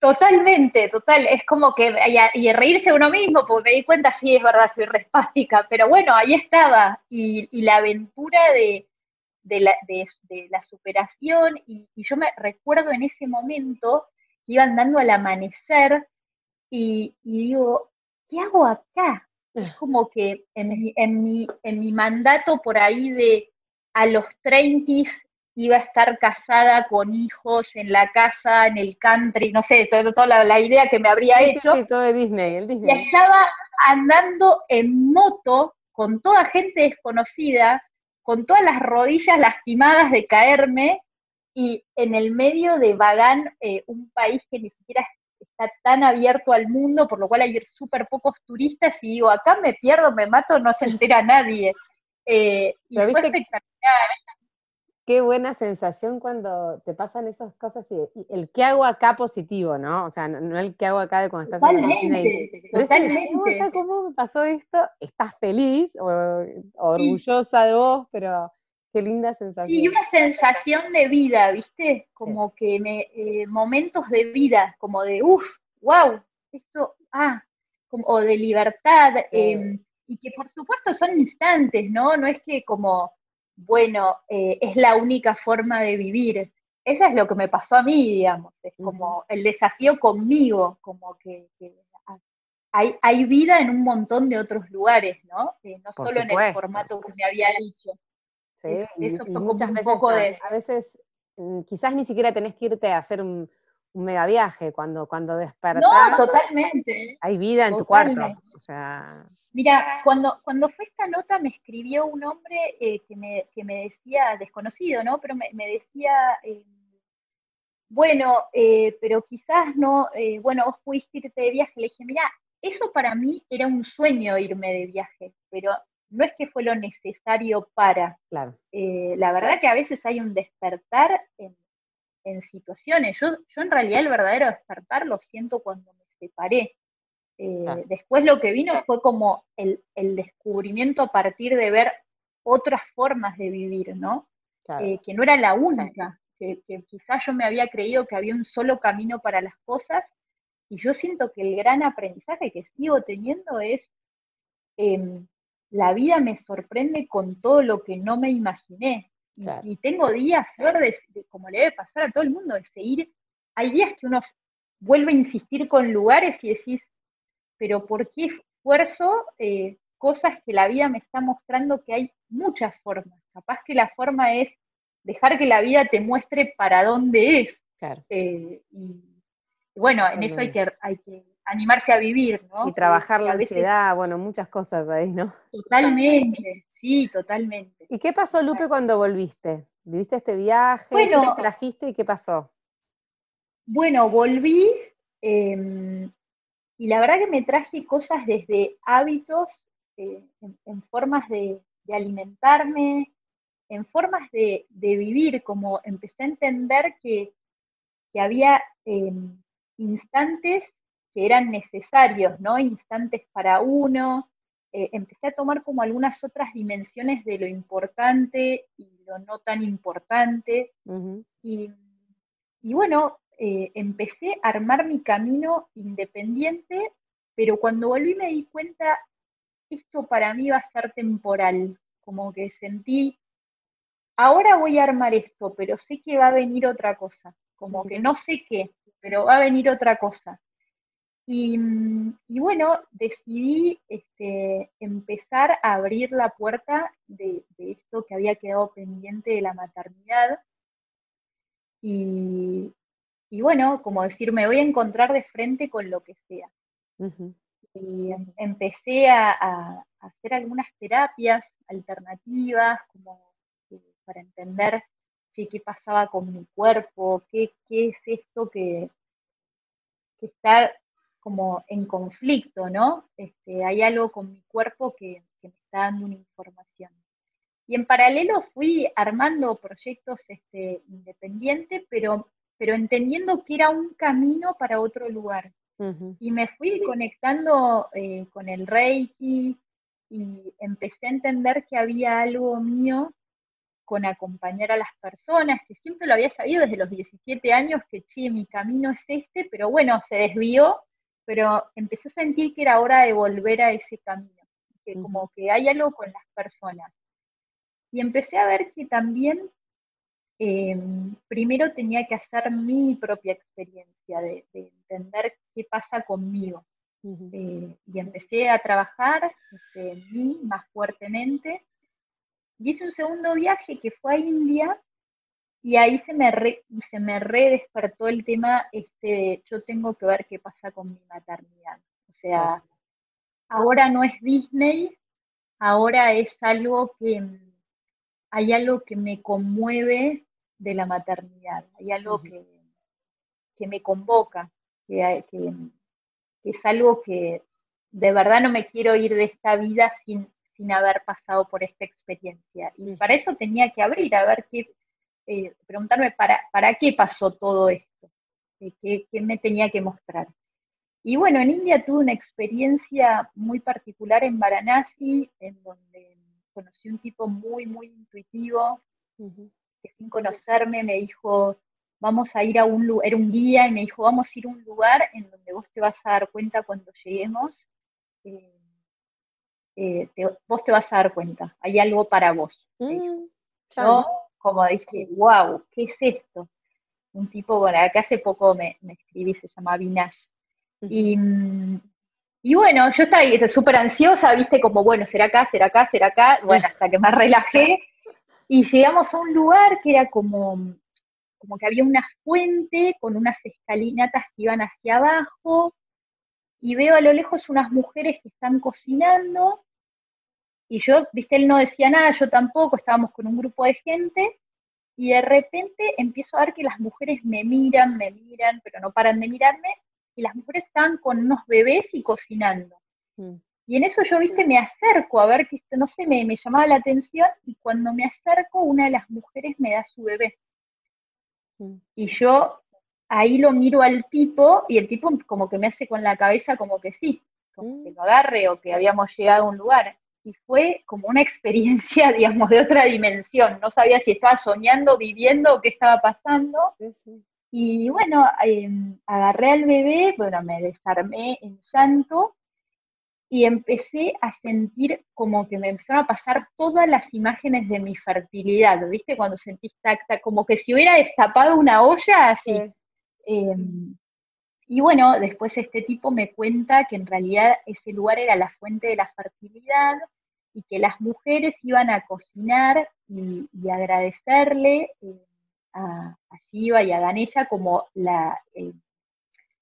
Totalmente, total. Es como que, y, reírse uno mismo, porque me di cuenta, sí, es verdad, soy respástica, pero bueno, ahí estaba. Y, la aventura de, la, superación, y, yo me recuerdo en ese momento que iba andando al amanecer y, digo, ¿qué hago acá? Es como que en mi, en mi, en mi mandato por ahí de a los 30 iba a estar casada con hijos en la casa, en el country, no sé, toda, la, idea que me habría hecho. Sí, todo de Disney, el Disney. Y estaba andando en moto con toda gente desconocida, con todas las rodillas lastimadas de caerme, y en el medio de Bagán, eh, un país que ni siquiera está tan abierto al mundo, por lo cual hay súper pocos turistas, y digo, acá me pierdo, me mato, no se entera nadie. Eh, y fue espectacular qué buena sensación cuando te pasan esas cosas y, el qué hago acá positivo, ¿no? O sea, no, el qué hago acá de cuando estás en la oficina y dices, pero ¿cómo me pasó esto? Estás feliz o, orgullosa de vos, pero qué linda sensación. Y una sensación de vida, ¿viste? Como que me, eh, momentos de vida, como de, uff, wow, esto, ah, como, o de libertad, em, y que por supuesto son instantes, ¿no? No es que como bueno, eh, es la única forma de vivir. eso es lo que me pasó a mí, digamos, es como el desafío conmigo, como que, hay, hay, vida en un montón de otros lugares, ¿no? Eh, no solo en el formato que me había dicho. Sí, eso fue muchas un poco de... A veces mm, quizás ni siquiera tenés que irte a hacer un, un mega viaje, cuando, cuando despertás. No, totalmente. Hay vida en tu cuarto. O sea... Mira, cuando, cuando fue esta nota me escribió un hombre eh, que, me, que, me, decía, desconocido, ¿no? Pero me, me decía, eh, bueno, eh, pero quizás no, bueno, vos pudiste irte de viaje. Le dije, mira, eso para mí era un sueño irme de viaje, pero no es que fue lo necesario para. Claro. la verdad que a veces hay un despertar en en situaciones. Yo, yo en realidad el verdadero despertar lo siento cuando me separé. Eh, después lo que vino fue como el, descubrimiento a partir de ver otras formas de vivir, ¿no? Eh, que no era la única, que, quizás yo me había creído que había un solo camino para las cosas, y yo siento que el gran aprendizaje que sigo teniendo es, em, la vida me sorprende con todo lo que no me imaginé. Y, tengo días, Flor, de, como le debe pasar a todo el mundo, de seguir. Hay días que uno vuelve a insistir con lugares y decís, pero ¿por qué esfuerzo eh, cosas que la vida me está mostrando que hay muchas formas? Capaz que la forma es dejar que la vida te muestre para dónde es. Eh, y, bueno, en eso hay que, hay que animarse a vivir, ¿no? Y trabajar la ansiedad, bueno, muchas cosas ahí, ¿no? Totalmente, sí, totalmente. ¿Y qué pasó, Lupe, cuando volviste? ¿Viviste este viaje? Bueno, ¿Qué trajiste y qué pasó? Bueno, volví em, y la verdad que me traje cosas desde hábitos, eh, en, formas de, alimentarme, en formas de, vivir, como empecé a entender que, había em, instantes que eran necesarios, ¿no? Instantes para uno. Eh, empecé a tomar como algunas otras dimensiones de lo importante y lo no tan importante. y, bueno, eh, empecé a armar mi camino independiente, pero cuando volví me di cuenta, esto para mí va a ser temporal, como que sentí, ahora voy a armar esto, pero sé que va a venir otra cosa, como que no sé qué, pero va a venir otra cosa. Mm, y, bueno, decidí este, empezar a abrir la puerta de, esto que había quedado pendiente de la maternidad. Y, bueno, como decir, me voy a encontrar de frente con lo que sea. Y em, empecé a, hacer algunas terapias alternativas, como eh, para entender qué, pasaba con mi cuerpo, qué, es esto que, que está como en conflicto, ¿no? Este, hay algo con mi cuerpo que, me está dando una información. Y en paralelo fui armando proyectos este, independientes, pero, pero entendiendo que era un camino para otro lugar. Y me fui conectando eh, con el Reiki y empecé a entender que había algo mío con acompañar a las personas, que siempre lo había sabido desde los 17 años, que sí, mi camino es este, pero bueno, se desvió pero empecé a sentir que era hora de volver a ese camino, que como que hay algo con las personas. Y empecé a ver que también em, primero tenía que hacer mi propia experiencia, de, entender qué pasa conmigo. Eh, y empecé a trabajar este, en mí más fuertemente. Y hice un segundo viaje que fue a India y ahí se me, re, se me redespertó el tema, este, yo tengo que ver qué pasa con mi maternidad. O sea, ahora no es Disney, ahora es algo que, hay algo que me conmueve de la maternidad, hay algo que, que, me convoca, que, que, es algo que de verdad no me quiero ir de esta vida sin, sin haber pasado por esta experiencia. Y para eso tenía que abrir, a ver qué, eh, preguntarme para, para qué pasó todo esto, eh, ¿Qué, me tenía que mostrar. Y bueno, en India tuve una experiencia muy particular en Varanasi, en donde conocí un tipo muy, muy intuitivo, que sin conocerme me dijo, vamos a ir a un lugar, era un guía, y me dijo, vamos a ir a un lugar en donde vos te vas a dar cuenta cuando lleguemos, eh, vos te vas a dar cuenta, hay algo para vos. Mm, como dije, wow, ¿qué es esto? un tipo, bueno, acá hace poco me, me escribí, se llama Vinash. Y, y bueno, yo estaba súper ansiosa, viste, como, bueno, será acá, será acá, será acá, bueno, hasta que me relajé. Y llegamos a un lugar que era como, como que había una fuente con unas escalinatas que iban hacia abajo, y veo a lo lejos unas mujeres que están cocinando, y yo, viste, él no decía nada, yo tampoco, estábamos con un grupo de gente, y de repente empiezo a ver que las mujeres me miran, me miran, pero no paran de mirarme, y las mujeres están con unos bebés y cocinando. Mm. Y en eso yo, viste, me acerco a ver que, no sé, me, me llamaba la atención, y cuando me acerco, una de las mujeres me da su bebé. Mm. Y yo ahí lo miro al tipo y el tipo como que me hace con la cabeza como que sí, como que mm. lo agarre o que habíamos llegado a un lugar. Y fue como una experiencia, digamos, de otra dimensión. No sabía si estaba soñando, viviendo o qué estaba pasando. Y bueno, em, agarré al bebé, bueno, me desarmé en llanto y empecé a sentir como que me empezaron a pasar todas las imágenes de mi fertilidad, ¿viste? Cuando sentí tacta, como que si hubiera destapado una olla, así. Em, y bueno, después este tipo me cuenta que en realidad ese lugar era la fuente de la fertilidad y que las mujeres iban a cocinar y, agradecerle eh, a, a, Shiva y a Ganesha como la, eh,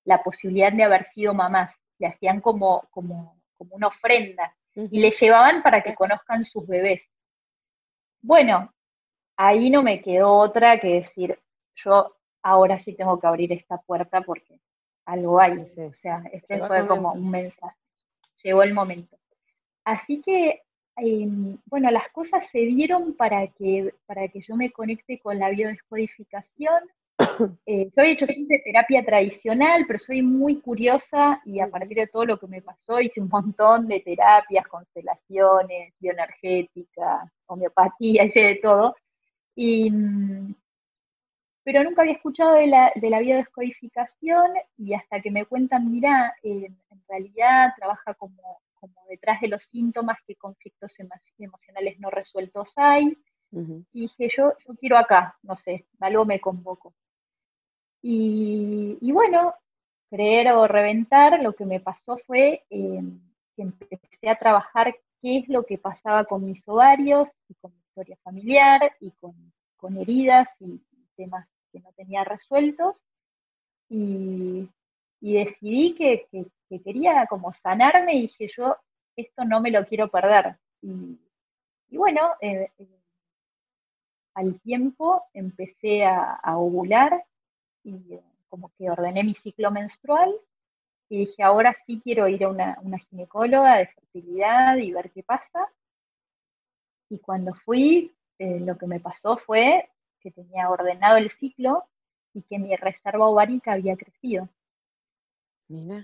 la posibilidad de haber sido mamás. Le hacían como, como, como una ofrenda y le llevaban para que conozcan sus bebés. Bueno, ahí no me quedó otra que decir, yo ahora sí tengo que abrir esta puerta porque algo hay. O sea, este fue como un mensaje. Llegó el momento. Así que, em, bueno, las cosas se dieron para que, para que yo me conecte con la biodescodificación. Eh, yo he hecho siempre terapia tradicional, pero soy muy curiosa y a partir de todo lo que me pasó hice un montón de terapias, constelaciones, bioenergética, homeopatía, hice de todo. Y, mm, pero nunca había escuchado de la, de la biodescodificación y hasta que me cuentan, mira, en realidad trabaja como, como, detrás de los síntomas que conflictos emocionales no resueltos hay. Y dije, yo, yo quiero acá, no sé, algo me convoco. Y, y bueno, creer o reventar, lo que me pasó fue eh, que empecé a trabajar qué es lo que pasaba con mis ovarios y con mi historia familiar y con, con heridas y temas que no tenía resueltos y, decidí que, quería como sanarme y dije yo, esto no me lo quiero perder. Y, bueno, eh, eh, al tiempo empecé a, ovular y eh, como que ordené mi ciclo menstrual y dije, ahora sí quiero ir a una, una ginecóloga de fertilidad y ver qué pasa. Y cuando fui, lo que me pasó fue que tenía ordenado el ciclo y que mi reserva ovárica había crecido.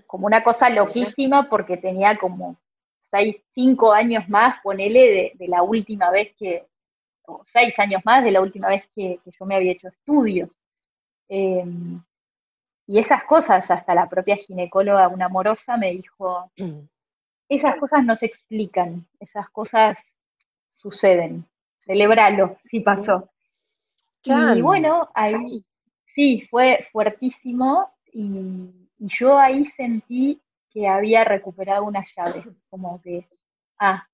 Como una cosa loquísima porque tenía como seis, cinco años más, ponele, de, la última vez que, o seis años más de la última vez que, yo me había hecho estudios. Em, y esas cosas, hasta la propia ginecóloga, una amorosa, me dijo, esas cosas no se explican, esas cosas suceden, celebralo, si pasó. Y bueno, ahí sí, fue fuertísimo y, yo ahí sentí que había recuperado una llave, como que, ah,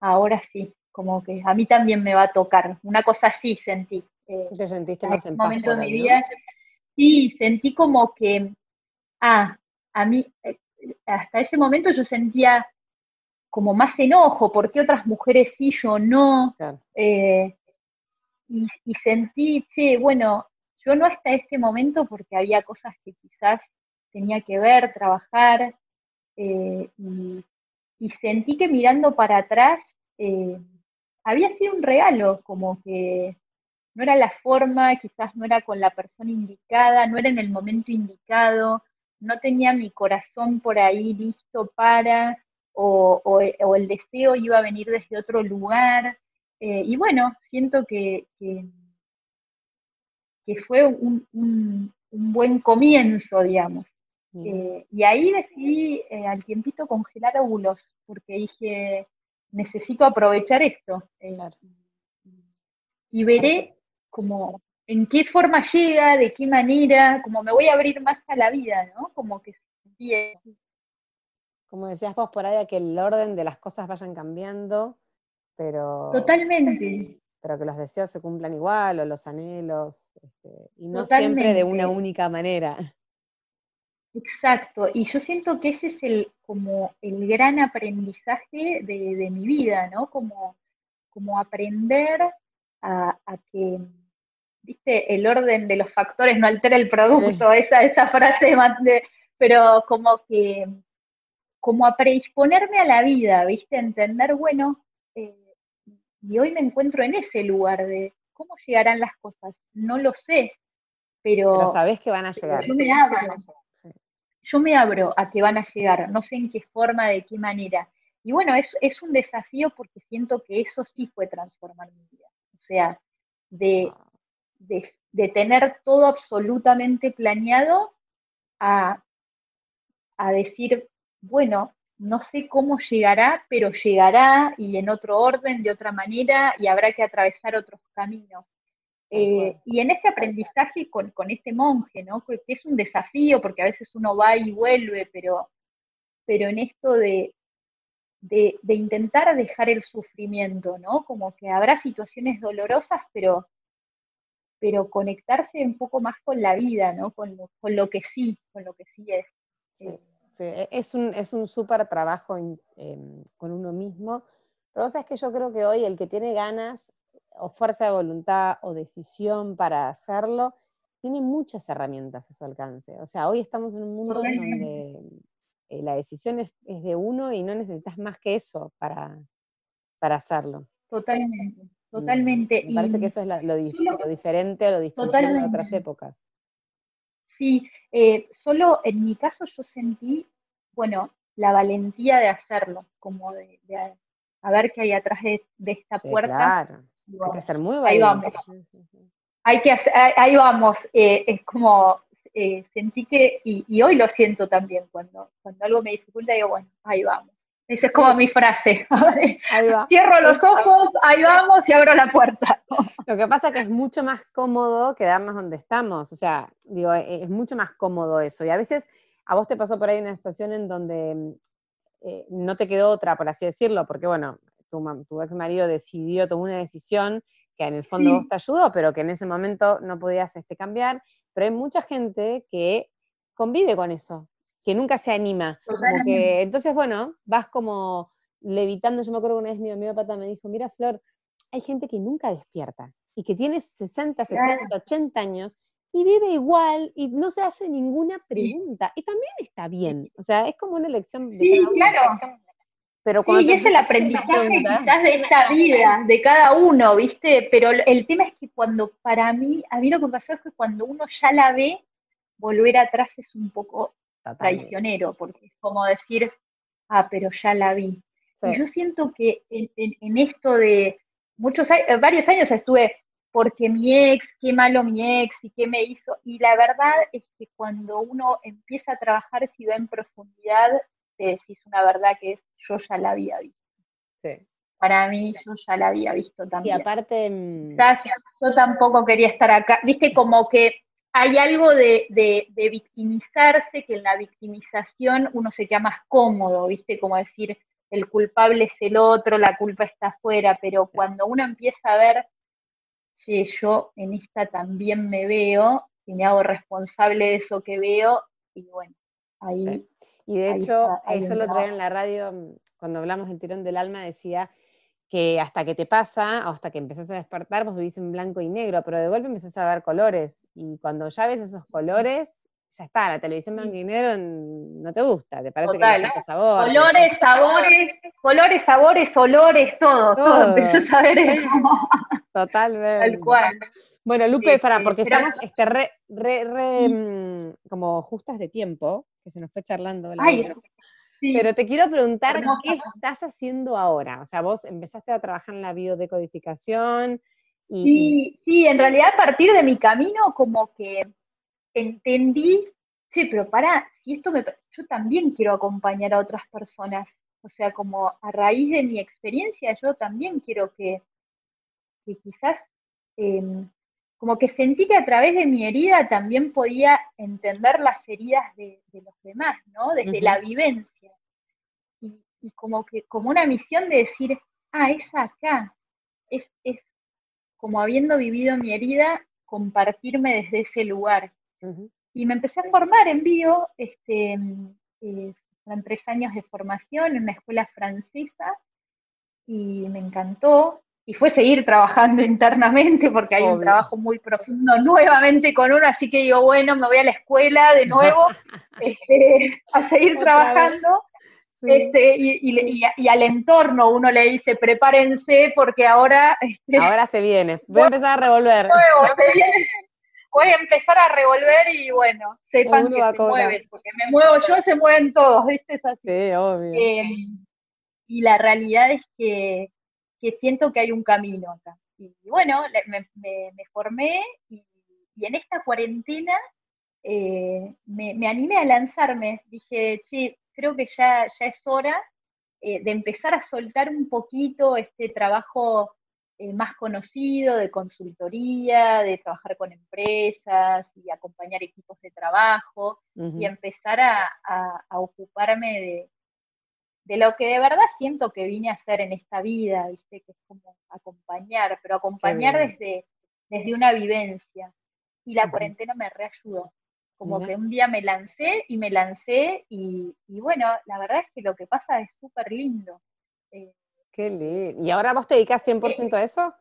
ahora sí, como que a mí también me va a tocar. Una cosa así sentí. Eh, ¿Te sentiste más en paz? momento de mi vida, sí, sentí como que, ah, a mí, eh, hasta ese momento yo sentía como más enojo, ¿por qué otras mujeres sí, yo no? Eh, y, sentí, che, bueno, yo no hasta este momento porque había cosas que quizás tenía que ver, trabajar, eh, y, sentí que mirando para atrás eh, había sido un regalo, como que no era la forma, quizás no era con la persona indicada, no era en el momento indicado, no tenía mi corazón por ahí listo para, o, el deseo iba a venir desde otro lugar. Eh, y bueno, siento que, que, fue un, buen comienzo, digamos. Eh, y ahí decidí eh, al tiempito congelar óvulos, porque dije, necesito aprovechar esto. Y veré como en qué forma llega, de qué manera, como me voy a abrir más a la vida, ¿no? Como que como decías vos por ahí, que el orden de las cosas vayan cambiando, pero... Totalmente. Pero que los deseos se cumplan igual, o los anhelos, este, y no siempre de una única manera. Exacto, y yo siento que ese es el, como el gran aprendizaje de, mi vida, ¿no? Como, como aprender a, que, viste, el orden de los factores no altera el producto, esa, esa frase, de, pero como que como a predisponerme a la vida, ¿viste? Entender, bueno, eh, y hoy me encuentro en ese lugar de cómo llegarán las cosas. No lo sé, pero... Pero sabés que van a llegar. Me. Yo me abro a que van a llegar, no sé en qué forma, de qué manera. Y bueno, es, un desafío porque siento que eso sí fue transformar mi vida. O sea, de, de, de tener todo absolutamente planeado a, a decir, bueno, no sé cómo llegará, pero llegará y en otro orden, de otra manera, y habrá que atravesar otros caminos. Eh, y en este aprendizaje con, este monje, ¿no? Que, es un desafío, porque a veces uno va y vuelve, pero, pero en esto de, de, intentar dejar el sufrimiento, ¿no? Como que habrá situaciones dolorosas, pero, pero conectarse un poco más con la vida, ¿no? Con lo, con lo que sí, con lo que sí es. Eh, e, es un, es un súper trabajo em, con uno mismo. Pero vos sabés que yo creo que hoy el que tiene ganas o fuerza de voluntad o decisión para hacerlo, tiene muchas herramientas a su alcance. O sea, hoy estamos en un mundo donde eh, la decisión es, de uno y no necesitas más que eso para, para hacerlo. Totalmente, totalmente. Me parece que eso es lo, diferente o lo distinto de otras épocas. Sí, eh, solo en mi caso yo sentí, bueno, la valentía de hacerlo, como de, a ver qué hay atrás de, esta puerta. Claro, hay que ser muy valiente. Ahí vamos. Hay que ahí vamos, eh, es como eh, sentí que, y, hoy lo siento también, cuando, cuando algo me dificulta, digo, bueno, ahí vamos. Esa es como mi frase. Cierro los ojos, ahí vamos y abro la puerta. Lo que pasa es que es mucho más cómodo quedarnos donde estamos. O sea, digo, e, es mucho más cómodo eso. Y a veces a vos te pasó por ahí una situación en donde eh, no te quedó otra, por así decirlo, porque bueno, tu, ex marido decidió, tomó una decisión que en el fondo vos te ayudó, pero que en ese momento no podías este, cambiar. Pero hay mucha gente que convive con eso, que nunca se anima. entonces, bueno, vas como levitando. Yo me acuerdo que una vez mi amiga Pata me dijo, mira, Flor, hay gente que nunca despierta y que tiene 60, 70, 80 años y vive igual y no se hace ninguna pregunta. Y también está bien. O sea, es como una elección. De sí, claro. Pero cuando sí, y es el aprendizaje quizás de esta vida, de cada uno, ¿viste? Pero el tema es que cuando, para mí, a mí lo que pasó es que cuando uno ya la ve, volver atrás es un poco traicionero, porque es como decir, ah, pero ya la vi. Y yo siento que en, esto de muchos años, varios años estuve porque mi ex, qué malo mi ex y qué me hizo. Y la verdad es que cuando uno empieza a trabajar, si va en profundidad, te decís una verdad que es, yo ya la había visto. Para mí, yo ya la había visto también. Y aparte... Mm, yo tampoco quería estar acá. Viste, como que hay algo de, victimizarse, que en la victimización uno se queda más cómodo, ¿viste? Como decir, el culpable es el otro, la culpa está afuera, pero cuando uno empieza a ver, que yo en esta también me veo y me hago responsable de eso que veo, y bueno, ahí... Y de hecho, eso lo traía en la radio, cuando hablamos del tirón del alma, decía que hasta que te pasa, o hasta que empezás a despertar, vos vivís en blanco y negro, pero de golpe empezás a ver colores. Y cuando ya ves esos colores, ya está, la televisión blanco y negro no te gusta, te parece que no sabor. Colores, sabores, colores, sabores, olores, todo, todo, empezás a ver Totalmente. Tal cual. Bueno, Lupe, para, porque estamos este, re, re, mm, como justas de tiempo, que se nos fue charlando. Ay, pero te quiero preguntar, ¿qué estás haciendo ahora? O sea, vos empezaste a trabajar en la biodecodificación. Y... Sí, sí, en realidad a partir de mi camino como que entendí, sí, pero para, si esto me, yo también quiero acompañar a otras personas. O sea, como a raíz de mi experiencia, yo también quiero que, que quizás em, como que sentí que a través de mi herida también podía entender las heridas de, los demás, ¿no? Desde la vivencia. Y, como que, como una misión de decir, ah, es acá, es, es como habiendo vivido mi herida, compartirme desde ese lugar. Y me empecé a formar en bio, este, eh, tres años de formación en una escuela francesa, y me encantó y fue seguir trabajando internamente porque hay un trabajo muy profundo nuevamente con uno, así que digo, bueno, me voy a la escuela de nuevo este, a seguir trabajando. Este, y, al entorno uno le dice, prepárense porque ahora... Este, ahora se viene, voy a empezar a revolver. voy a empezar a revolver y bueno, sepan que se mueven, porque me muevo yo, se mueven todos, ¿viste? Es así. Sí, obvio. Eh, y la realidad es que que siento que hay un camino acá. Y bueno, me, formé y, en esta cuarentena eh, me, animé a lanzarme. Dije, sí, creo que ya, ya es hora eh, de empezar a soltar un poquito este trabajo eh, más conocido de consultoría, de trabajar con empresas y acompañar equipos de trabajo y empezar a ocuparme de, de lo que de verdad siento que vine a hacer en esta vida, ¿viste? que es como acompañar, pero acompañar desde, desde una vivencia. Y la cuarentena me reayudó. Como que un día me lancé y me lancé y, bueno, la verdad es que lo que pasa es súper lindo. Eh, Qué lindo. ¿Y ahora vos te dedicas 100% a eso?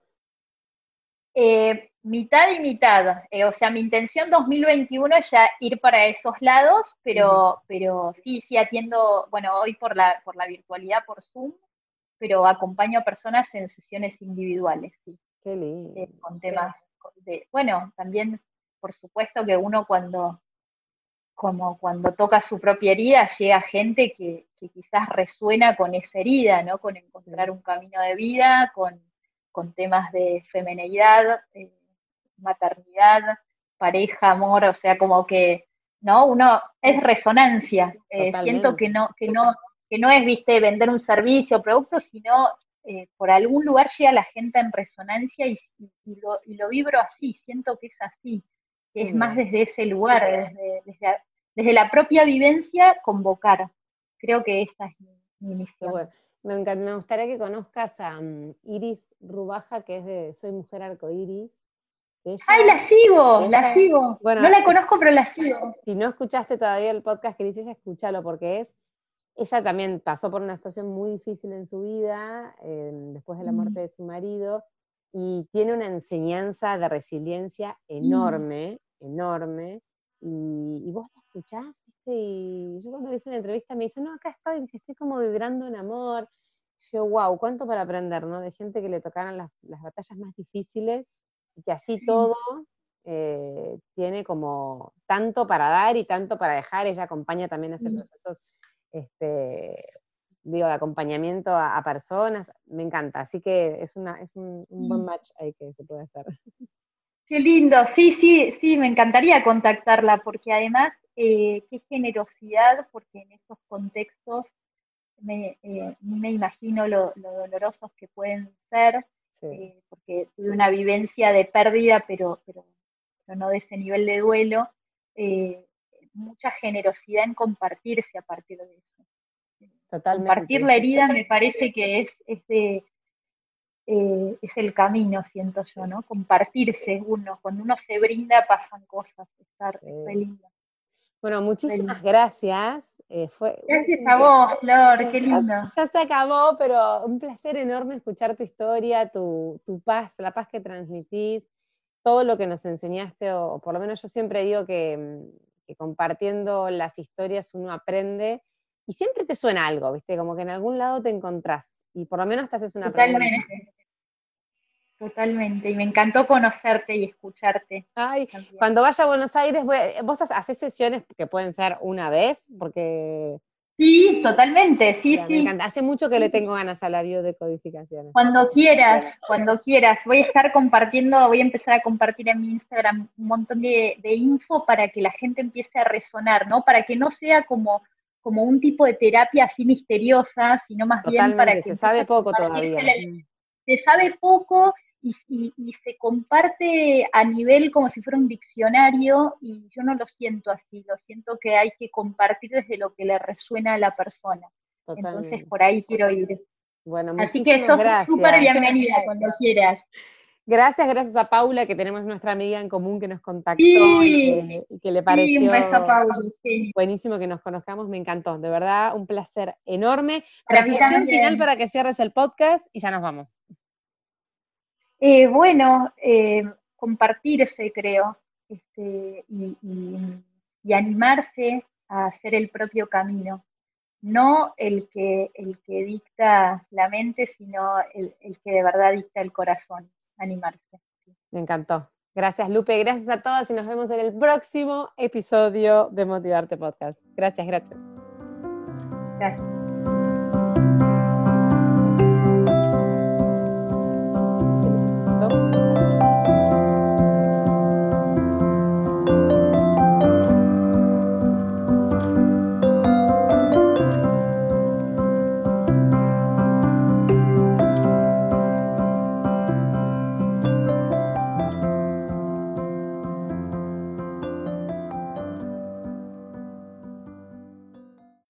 Eh, mitad y mitad. Eh, o sea, mi intención 2021 es ya ir para esos lados, pero, pero sí, sí atiendo, bueno, hoy por la, por la virtualidad, por Zoom, pero acompaño a personas en sesiones individuales, sí. Qué lindo. Eh, con temas de, bueno, también, por supuesto que uno cuando, como cuando toca su propia herida, llega gente que, que quizás resuena con esa herida, ¿no? Con encontrar un camino de vida, con con temas de femenidad, eh, maternidad, pareja, amor, o sea, como que, ¿no? Uno es resonancia. Eh, siento que no, que no, que no es, viste, vender un servicio o producto, sino eh, por algún lugar llega la gente en resonancia y, lo, y, lo, vibro así, siento que es así, que es más desde ese lugar, desde, desde, la propia vivencia, convocar. Creo que esa es mi, misión. Me, gustaría que conozcas a mm, Iris Rubaja, que es de Soy Mujer Arcoiris. ¡Ay, la sigo! la sigo. Bueno, no la conozco, pero la sigo. Si no escuchaste todavía el podcast que dice ella, escúchalo, porque es. Ella también pasó por una situación muy difícil en su vida, em, después de la muerte de su marido, y tiene una enseñanza de resiliencia mm. enorme, enorme. Y, y, vos la escuchás. Y yo cuando le hice la entrevista me dice, no, acá estoy, estoy como vibrando en amor, yo, wow, cuánto para aprender, ¿no? De gente que le tocaron las, batallas más difíciles y que así todo eh, tiene como tanto para dar y tanto para dejar. Ella acompaña también a hacer procesos, este, digo, de acompañamiento a, personas. Me encanta, así que es, una, es un, buen match ahí que se puede hacer. Qué lindo, sí, sí, sí, me encantaría contactarla porque además, eh, qué generosidad, porque en esos contextos me, eh, me imagino lo, dolorosos que pueden ser, eh, porque tuve una vivencia de pérdida, pero, pero, no de ese nivel de duelo, mucha generosidad en compartirse a partir de eso. Totalmente. Compartir la herida me parece que es, es, es el camino, siento yo, ¿no? Compartirse uno, cuando uno se brinda pasan cosas, estar lindo. Bueno, muchísimas gracias. Eh, fue, Gracias a vos, Flor, qué lindo. Ya, se acabó, pero un placer enorme escuchar tu historia, tu, paz, la paz que transmitís, todo lo que nos enseñaste, o, por lo menos yo siempre digo que, mm, compartiendo las historias uno aprende y siempre te suena algo, ¿viste? Como que en algún lado te encontrás y por lo menos te haces una Totalmente. Totalmente, y me encantó conocerte y escucharte. Ay, cuando vaya a Buenos Aires, vos haces sesiones que pueden ser una vez, porque... Sí, totalmente, sí, sí. Hace mucho que le tengo ganas al la biodecodificación. Cuando quieras, cuando quieras. Voy a estar compartiendo, voy a empezar a compartir en mi Instagram un montón de, info para que la gente empiece a resonar, ¿no? Para que no sea como, como un tipo de terapia así misteriosa, sino más bien para que... se sabe poco todavía. Se, se sabe poco y, se comparte a nivel como si fuera un diccionario y yo no lo siento así, lo siento que hay que compartir desde lo que le resuena a la persona. Entonces por ahí quiero ir. Bueno, Así que sos súper bienvenida cuando quieras. Gracias, gracias a Paula, que tenemos nuestra amiga en común que nos contactó y, que, le pareció un beso a Paula, buenísimo que nos conozcamos, me encantó, de verdad, un placer enorme. Reflexión final para que cierres el podcast y ya nos vamos. Eh, bueno, eh, compartirse, creo, este, y, animarse a hacer el propio camino. No el que, el que dicta la mente, sino el, que de verdad dicta el corazón. Animarse. Me encantó. Gracias, Lupe. Gracias a todas y nos vemos en el próximo episodio de Motivarte Podcast. Gracias, gracias. Gracias. 走